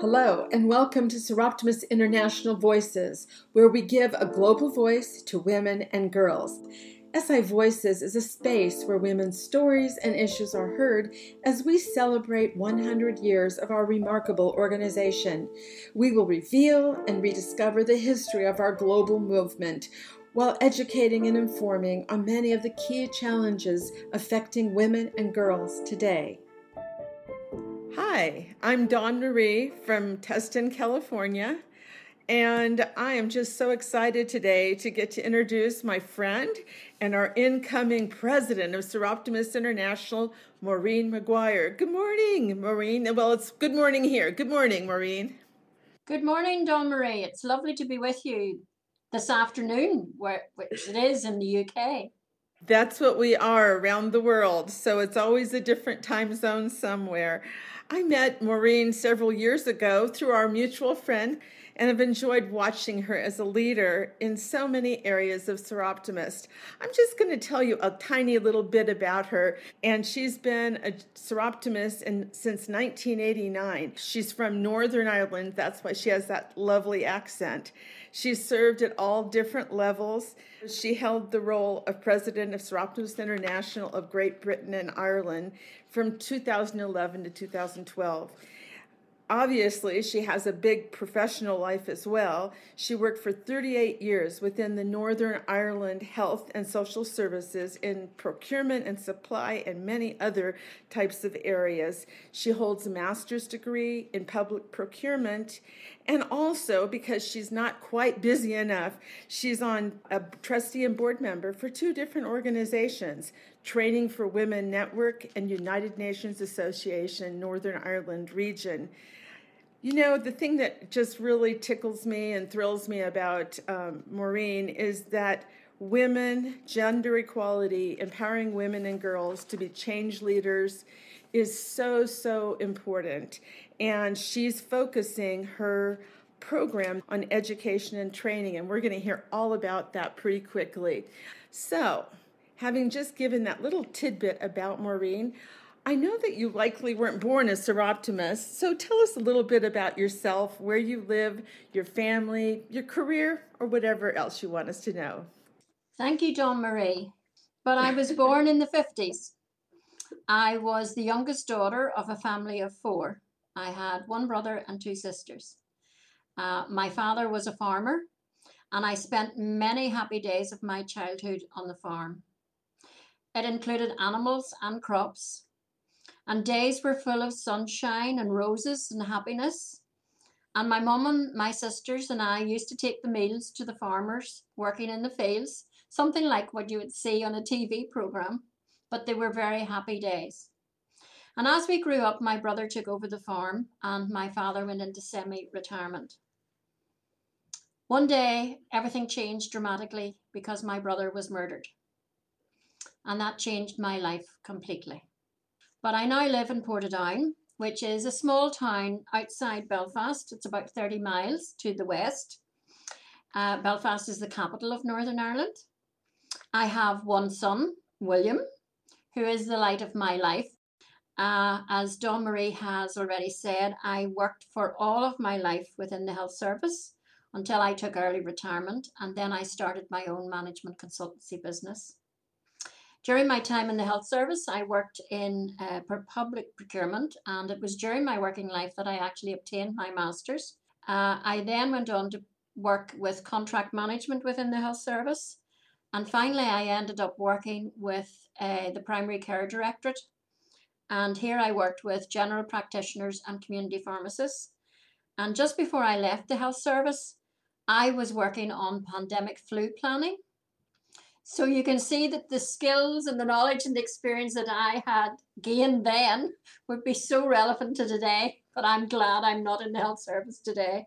Hello, and welcome to Soroptimist International Voices, where we give a global voice to women and girls. SI Voices is a space where women's stories and issues are heard as we celebrate 100 years of our remarkable organization. We will reveal and rediscover the history of our global movement while educating and informing on many of the key challenges affecting women and girls today. Hi, I'm Dawn Marie from Tustin, California, and I am just so excited today to get to introduce my friend and our incoming president of Soroptimist International, Maureen McGuire. Good morning, Maureen. Well, it's good morning here. Good morning, Maureen. Good morning, Dawn Marie. It's lovely to be with you this afternoon, which it is in the UK. That's what we are around the world. So it's always a different time zone somewhere. I met Maureen several years ago through our mutual friend and have enjoyed watching her as a leader in so many areas of Soroptimist. I'm just going to tell you a tiny little bit about her, and she's been a Soroptimist in, since 1989. She's from Northern Ireland, that's why she has that lovely accent. She served at all different levels. She held the role of president of Soroptimist International of Great Britain and Ireland from 2011 to 2012 obviously, she has a big professional life as well. She worked for 38 years within the Northern Ireland Health and Social Services in procurement and supply and many other types of areas. She holds a master's degree in public procurement. And also, because she's not quite busy enough, she's on a trustee and board member for two different organizations Training for Women Network and United Nations Association Northern Ireland Region. You know, the thing that just really tickles me and thrills me about um, Maureen is that women, gender equality, empowering women and girls to be change leaders is so, so important. And she's focusing her program on education and training, and we're going to hear all about that pretty quickly. So, having just given that little tidbit about Maureen, I know that you likely weren't born a Soroptimist, so tell us a little bit about yourself, where you live, your family, your career, or whatever else you want us to know. Thank you, Dawn Marie. But I was born in the 50s. I was the youngest daughter of a family of four. I had one brother and two sisters. Uh, my father was a farmer, and I spent many happy days of my childhood on the farm. It included animals and crops, and days were full of sunshine and roses and happiness. And my mum and my sisters and I used to take the meals to the farmers working in the fields, something like what you would see on a TV program, but they were very happy days. And as we grew up, my brother took over the farm and my father went into semi retirement. One day, everything changed dramatically because my brother was murdered. And that changed my life completely. But I now live in Portadown, which is a small town outside Belfast. It's about 30 miles to the west. Uh, Belfast is the capital of Northern Ireland. I have one son, William, who is the light of my life. Uh, as Dawn Marie has already said, I worked for all of my life within the health service until I took early retirement, and then I started my own management consultancy business. During my time in the health service, I worked in uh, public procurement, and it was during my working life that I actually obtained my master's. Uh, I then went on to work with contract management within the health service, and finally, I ended up working with uh, the primary care directorate. And here I worked with general practitioners and community pharmacists. And just before I left the health service, I was working on pandemic flu planning so you can see that the skills and the knowledge and the experience that I had gained then would be so relevant to today. But I'm glad I'm not in the health service today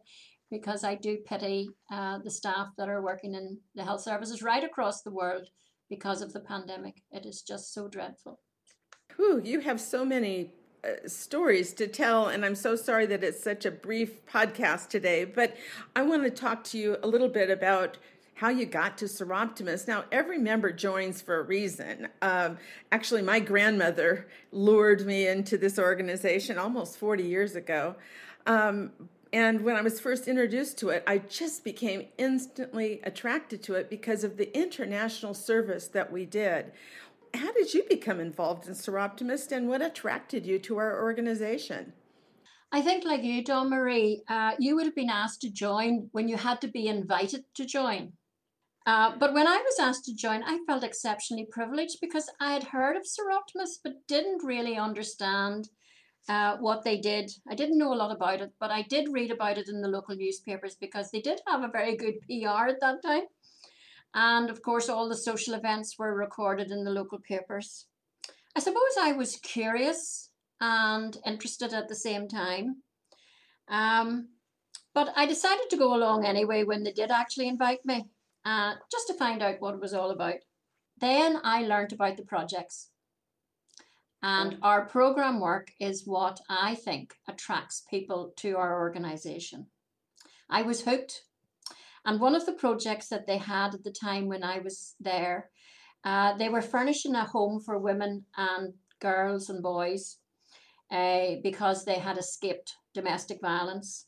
because I do pity uh, the staff that are working in the health services right across the world because of the pandemic. It is just so dreadful. Whew, you have so many uh, stories to tell, and I'm so sorry that it's such a brief podcast today. But I want to talk to you a little bit about how you got to Soroptimist. Now, every member joins for a reason. Um, actually, my grandmother lured me into this organization almost 40 years ago. Um, and when I was first introduced to it, I just became instantly attracted to it because of the international service that we did. How did you become involved in Soroptimist and what attracted you to our organization? I think, like you, Dawn Marie, uh, you would have been asked to join when you had to be invited to join. Uh, but when I was asked to join, I felt exceptionally privileged because I had heard of Soroptimist but didn't really understand uh, what they did. I didn't know a lot about it, but I did read about it in the local newspapers because they did have a very good PR at that time. And of course, all the social events were recorded in the local papers. I suppose I was curious and interested at the same time. Um, but I decided to go along anyway when they did actually invite me, uh, just to find out what it was all about. Then I learned about the projects. And our program work is what I think attracts people to our organization. I was hooked. And one of the projects that they had at the time when I was there, uh, they were furnishing a home for women and girls and boys uh, because they had escaped domestic violence.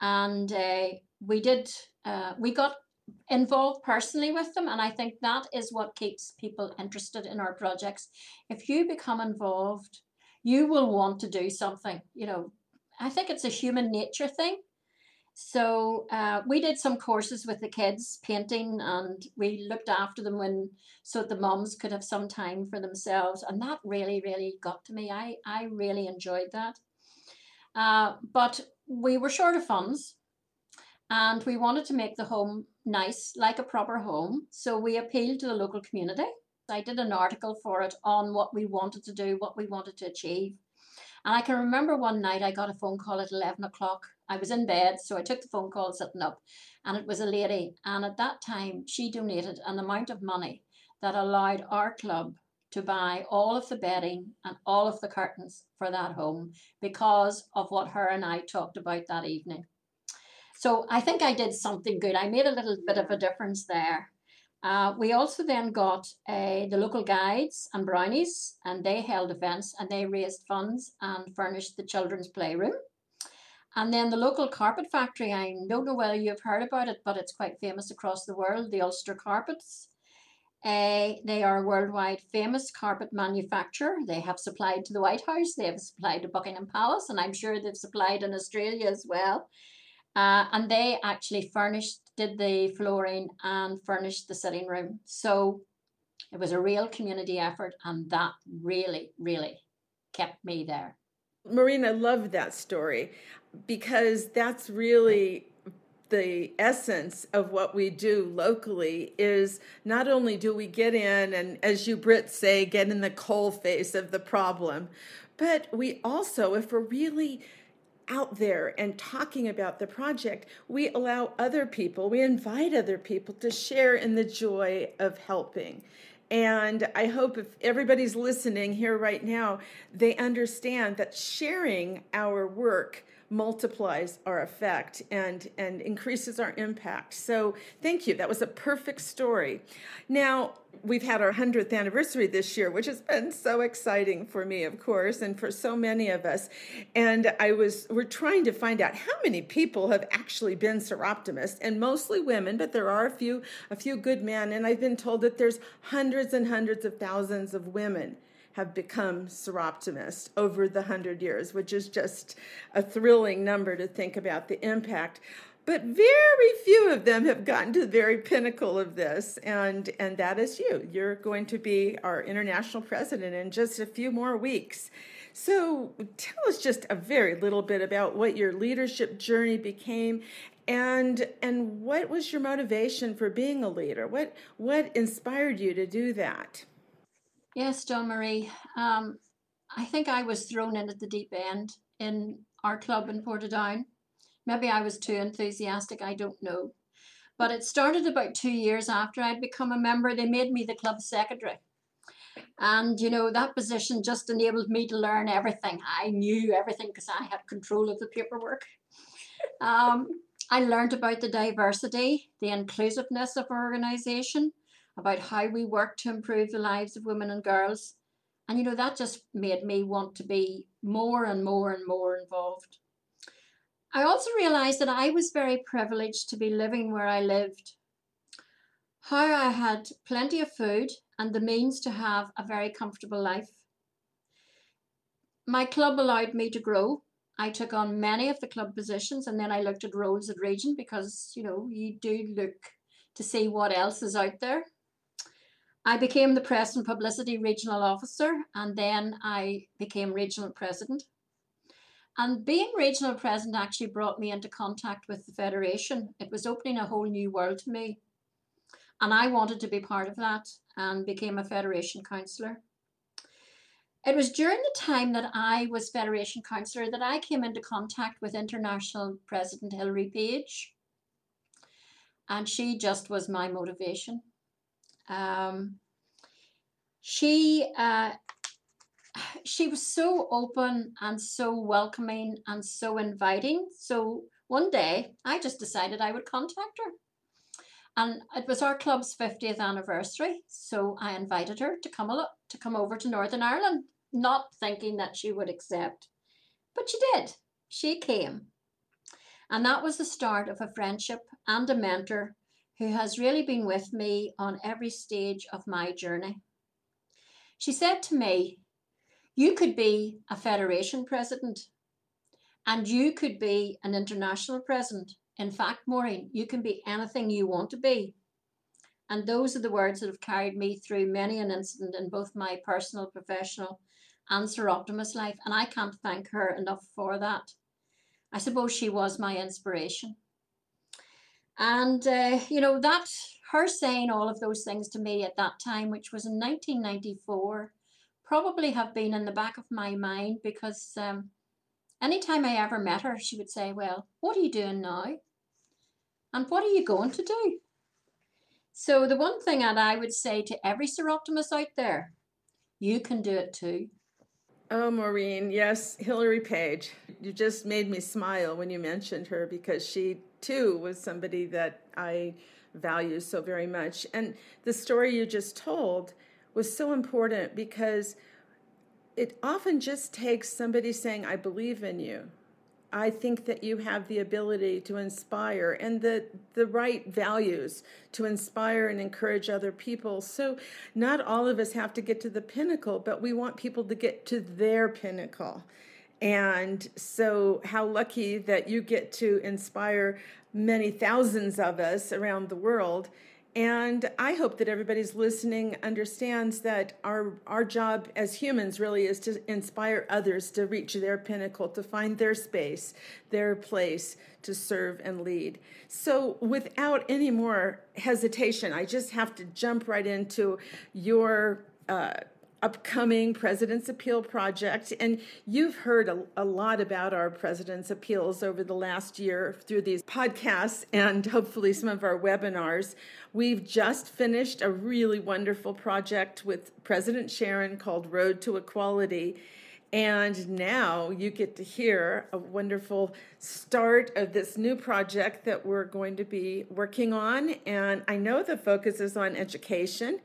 And uh, we did, uh, we got involved personally with them. And I think that is what keeps people interested in our projects. If you become involved, you will want to do something. You know, I think it's a human nature thing. So uh, we did some courses with the kids painting, and we looked after them when so the moms could have some time for themselves, and that really, really got to me. I I really enjoyed that. Uh, but we were short of funds, and we wanted to make the home nice, like a proper home. So we appealed to the local community. I did an article for it on what we wanted to do, what we wanted to achieve. And I can remember one night I got a phone call at 11 o'clock. I was in bed, so I took the phone call sitting up, and it was a lady. And at that time, she donated an amount of money that allowed our club to buy all of the bedding and all of the curtains for that home because of what her and I talked about that evening. So I think I did something good. I made a little bit of a difference there. Uh, we also then got uh, the local guides and brownies, and they held events and they raised funds and furnished the children's playroom. And then the local carpet factory, I don't know whether you've heard about it, but it's quite famous across the world, the Ulster Carpets. Uh, they are a worldwide famous carpet manufacturer. They have supplied to the White House, they have supplied to Buckingham Palace, and I'm sure they've supplied in Australia as well. Uh, and they actually furnished, did the flooring and furnished the sitting room. So it was a real community effort, and that really, really kept me there. Marina, love that story because that's really the essence of what we do locally is not only do we get in and as you Brits say get in the coal face of the problem but we also if we're really out there and talking about the project, we allow other people, we invite other people to share in the joy of helping. And I hope if everybody's listening here right now, they understand that sharing our work multiplies our effect and, and increases our impact. So, thank you. That was a perfect story. Now, we've had our 100th anniversary this year, which has been so exciting for me, of course, and for so many of us. And I was, we're trying to find out how many people have actually been Soroptimists, and mostly women, but there are a few, a few good men. And I've been told that there's hundreds and hundreds of thousands of women have become Soroptimist over the hundred years, which is just a thrilling number to think about the impact. But very few of them have gotten to the very pinnacle of this, and, and that is you. You're going to be our international president in just a few more weeks. So tell us just a very little bit about what your leadership journey became and and what was your motivation for being a leader? What what inspired you to do that? Yes, Dawn Marie. Um, I think I was thrown in at the deep end in our club in Portadown. Maybe I was too enthusiastic, I don't know. But it started about two years after I'd become a member. They made me the club secretary. And, you know, that position just enabled me to learn everything. I knew everything because I had control of the paperwork. Um, I learned about the diversity, the inclusiveness of our organisation, about how we work to improve the lives of women and girls. And you know, that just made me want to be more and more and more involved. I also realized that I was very privileged to be living where I lived. How I had plenty of food and the means to have a very comfortable life. My club allowed me to grow. I took on many of the club positions and then I looked at roles at region because, you know, you do look to see what else is out there. I became the press and publicity regional officer and then I became regional president. And being regional president actually brought me into contact with the Federation. It was opening a whole new world to me. And I wanted to be part of that and became a Federation councillor. It was during the time that I was Federation councillor that I came into contact with International President Hilary Page. And she just was my motivation. Um, she uh, she was so open and so welcoming and so inviting. So one day I just decided I would contact her. And it was our club's 50th anniversary, so I invited her to come a to come over to Northern Ireland, not thinking that she would accept. But she did. She came. And that was the start of a friendship and a mentor who has really been with me on every stage of my journey. She said to me, You could be a federation president and you could be an international president. In fact, Maureen, you can be anything you want to be. And those are the words that have carried me through many an incident in both my personal, professional, and Soroptimist life. And I can't thank her enough for that. I suppose she was my inspiration. And, uh, you know, that her saying all of those things to me at that time, which was in 1994, probably have been in the back of my mind because um, anytime I ever met her, she would say, Well, what are you doing now? And what are you going to do? So, the one thing that I would say to every Soroptimist out there, you can do it too. Oh, Maureen, yes, Hilary Page. You just made me smile when you mentioned her because she too was somebody that I value so very much. And the story you just told was so important because it often just takes somebody saying, I believe in you. I think that you have the ability to inspire and the, the right values to inspire and encourage other people. So, not all of us have to get to the pinnacle, but we want people to get to their pinnacle. And so, how lucky that you get to inspire many thousands of us around the world. And I hope that everybody's listening understands that our, our job as humans really is to inspire others to reach their pinnacle, to find their space, their place to serve and lead. So, without any more hesitation, I just have to jump right into your. Uh, upcoming President's Appeal project. And you've heard a, a, lot about our President's Appeals over the last year through these podcasts and hopefully some of our webinars. We've just finished a really wonderful project with President Sharon called Road to Equality. And now you get to hear a wonderful start of this new project that we're going to be working on. And I know the focus is on education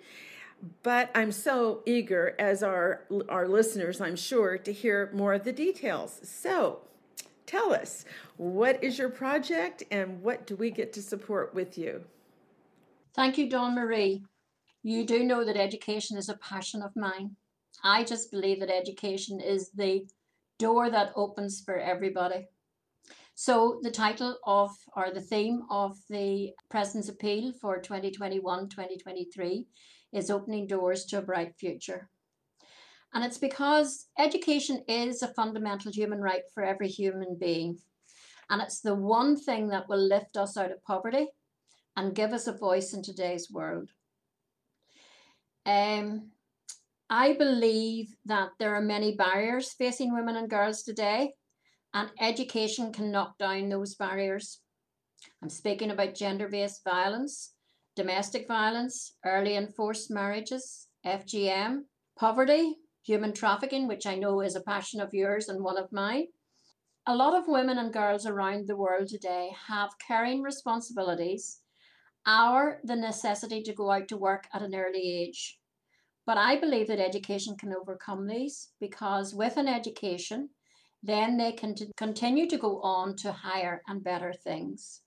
but I'm so eager, as our, our listeners, I'm sure, to hear more of the details. So tell us, what is your project and what do we get to support with you? Thank you, Dawn Marie. You do know that education is a passion of mine. I just believe that education is the door that opens for everybody. So, the title of or the theme of the President's Appeal for 2021 2023 is opening doors to a bright future. And it's because education is a fundamental human right for every human being. And it's the one thing that will lift us out of poverty and give us a voice in today's world. Um, I believe that there are many barriers facing women and girls today, and education can knock down those barriers. I'm speaking about gender based violence, domestic violence, early and forced marriages, FGM, poverty, human trafficking, which I know is a passion of yours and one of mine. A lot of women and girls around the world today have caring responsibilities or the necessity to go out to work at an early age. But I believe that education can overcome these because with an education, then they can t- continue to go on to higher and better things.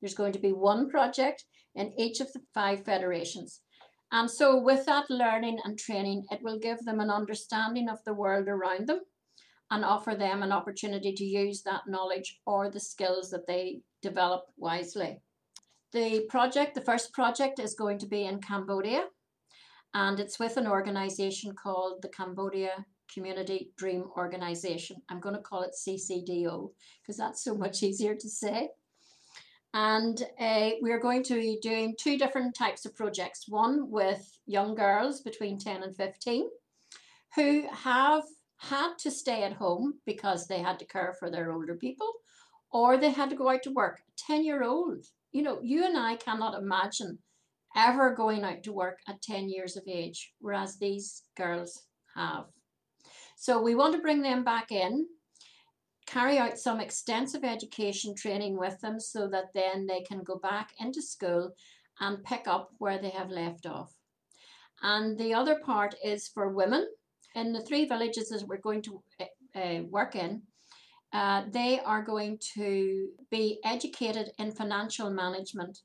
There's going to be one project in each of the five federations. And so, with that learning and training, it will give them an understanding of the world around them and offer them an opportunity to use that knowledge or the skills that they develop wisely. The project, the first project, is going to be in Cambodia, and it's with an organization called the Cambodia Community Dream Organization. I'm going to call it CCDO because that's so much easier to say. And uh, we're going to be doing two different types of projects one with young girls between 10 and 15 who have had to stay at home because they had to care for their older people or they had to go out to work. 10 year old, you know, you and I cannot imagine ever going out to work at 10 years of age, whereas these girls have. So we want to bring them back in, carry out some extensive education training with them so that then they can go back into school and pick up where they have left off. And the other part is for women in the three villages that we're going to uh, work in, uh, they are going to be educated in financial management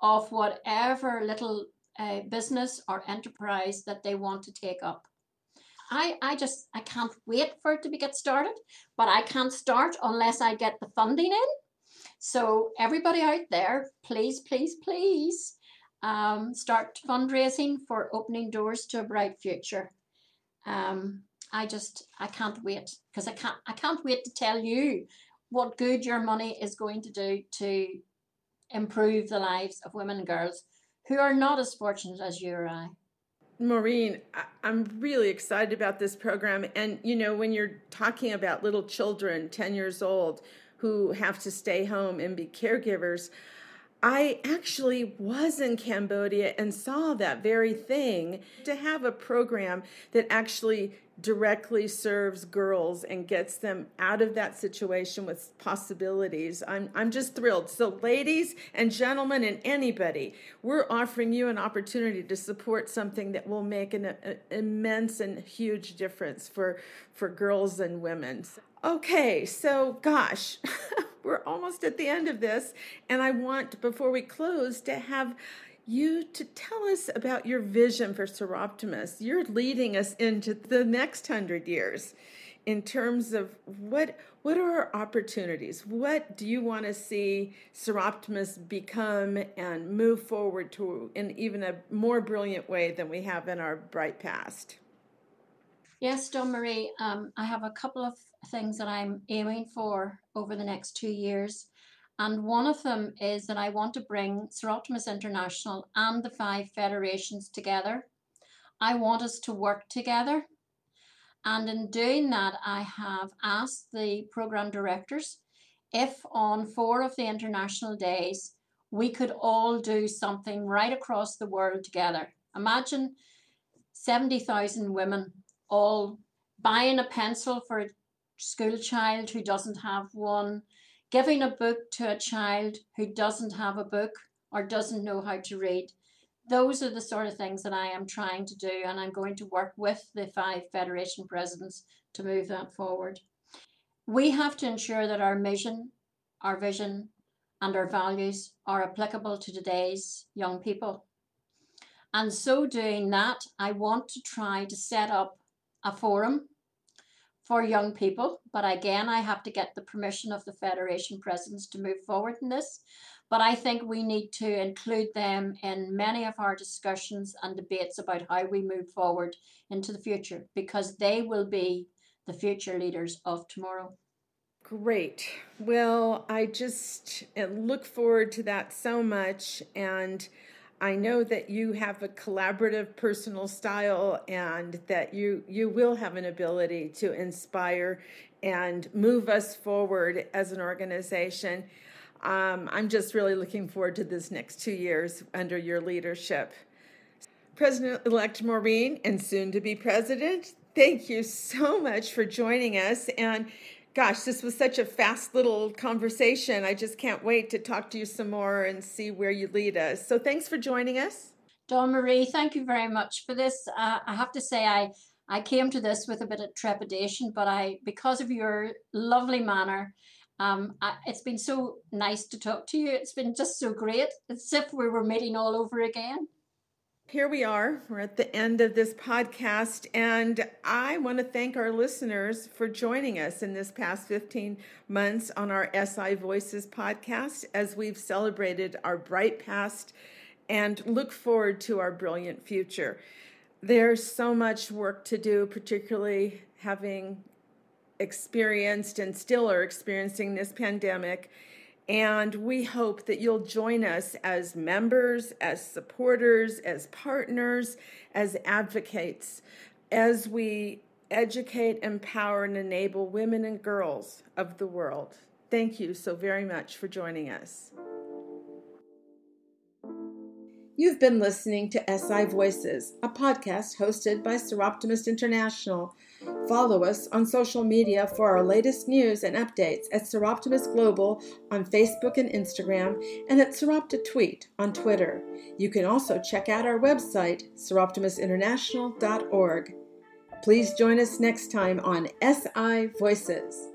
of whatever little uh, business or enterprise that they want to take up. I, I just I can't wait for it to be get started, but I can't start unless I get the funding in. So everybody out there, please, please, please um, start fundraising for opening doors to a bright future um, I just I can't wait because I can't I can't wait to tell you what good your money is going to do to improve the lives of women and girls who are not as fortunate as you or I. Maureen, I'm really excited about this program. And, you know, when you're talking about little children, 10 years old, who have to stay home and be caregivers, I actually was in Cambodia and saw that very thing. To have a program that actually directly serves girls and gets them out of that situation with possibilities. I'm I'm just thrilled. So ladies and gentlemen and anybody, we're offering you an opportunity to support something that will make an, an immense and huge difference for for girls and women. Okay, so gosh, we're almost at the end of this, and I want, before we close, to have you to tell us about your vision for Soroptimist. You're leading us into the next hundred years in terms of what what are our opportunities? What do you want to see Soroptimist become and move forward to in even a more brilliant way than we have in our bright past? Yes, Dawn Marie, um, I have a couple of things that I'm aiming for over the next two years. And one of them is that I want to bring Soroptimist International and the five federations together. I want us to work together. And in doing that, I have asked the program directors if on four of the international days we could all do something right across the world together. Imagine 70,000 women all buying a pencil for school child who doesn't have one, giving a book to a child who doesn't have a book or doesn't know how to read. Those are the sort of things that I am trying to do, and I'm going to work with the five Federation presidents to move that forward. We have to ensure that our mission, our vision, and our values are applicable to today's young people. And so doing that, I want to try to set up a forum for young people. But again, I have to get the permission of the Federation presidents to move forward in this. But I think we need to include them in many of our discussions and debates about how we move forward into the future because they will be the future leaders of tomorrow. Great. Well, I just uh, look forward to that so much. And I know that you have a collaborative personal style and that you you will have an ability to inspire and move us forward as an organization. Um, I'm just really looking forward to this next two years under your leadership. President elect Maureen and soon to be president, thank you so much for joining us. And gosh, this was such a fast little conversation. I just can't wait to talk to you some more and see where you lead us. So thanks for joining us. Dawn Marie, thank you very much for this. Uh, I have to say, I I came to this with a bit of trepidation, but I, because of your lovely manner, um, I, it's been so nice to talk to you. It's been just so great. It's as if we were meeting all over again. Here we are. We're at the end of this podcast, and I want to thank our listeners for joining us in this past 15 months on our SI Voices podcast as we've celebrated our bright past and look forward to our brilliant future. There's so much work to do, particularly having experienced and still are experiencing this pandemic and we hope that you'll join us as members, as supporters, as partners, as advocates, as we educate, empower, and enable women and girls of the world. Thank you so very much for joining us. You've been listening to SI Voices, a podcast hosted by Soroptimist International. Follow us on social media for our latest news and updates at Soroptimist Global on Facebook and Instagram, and at Seropta Tweet on Twitter. You can also check out our website, soroptimistinternational.org. Please join us next time on SI Voices.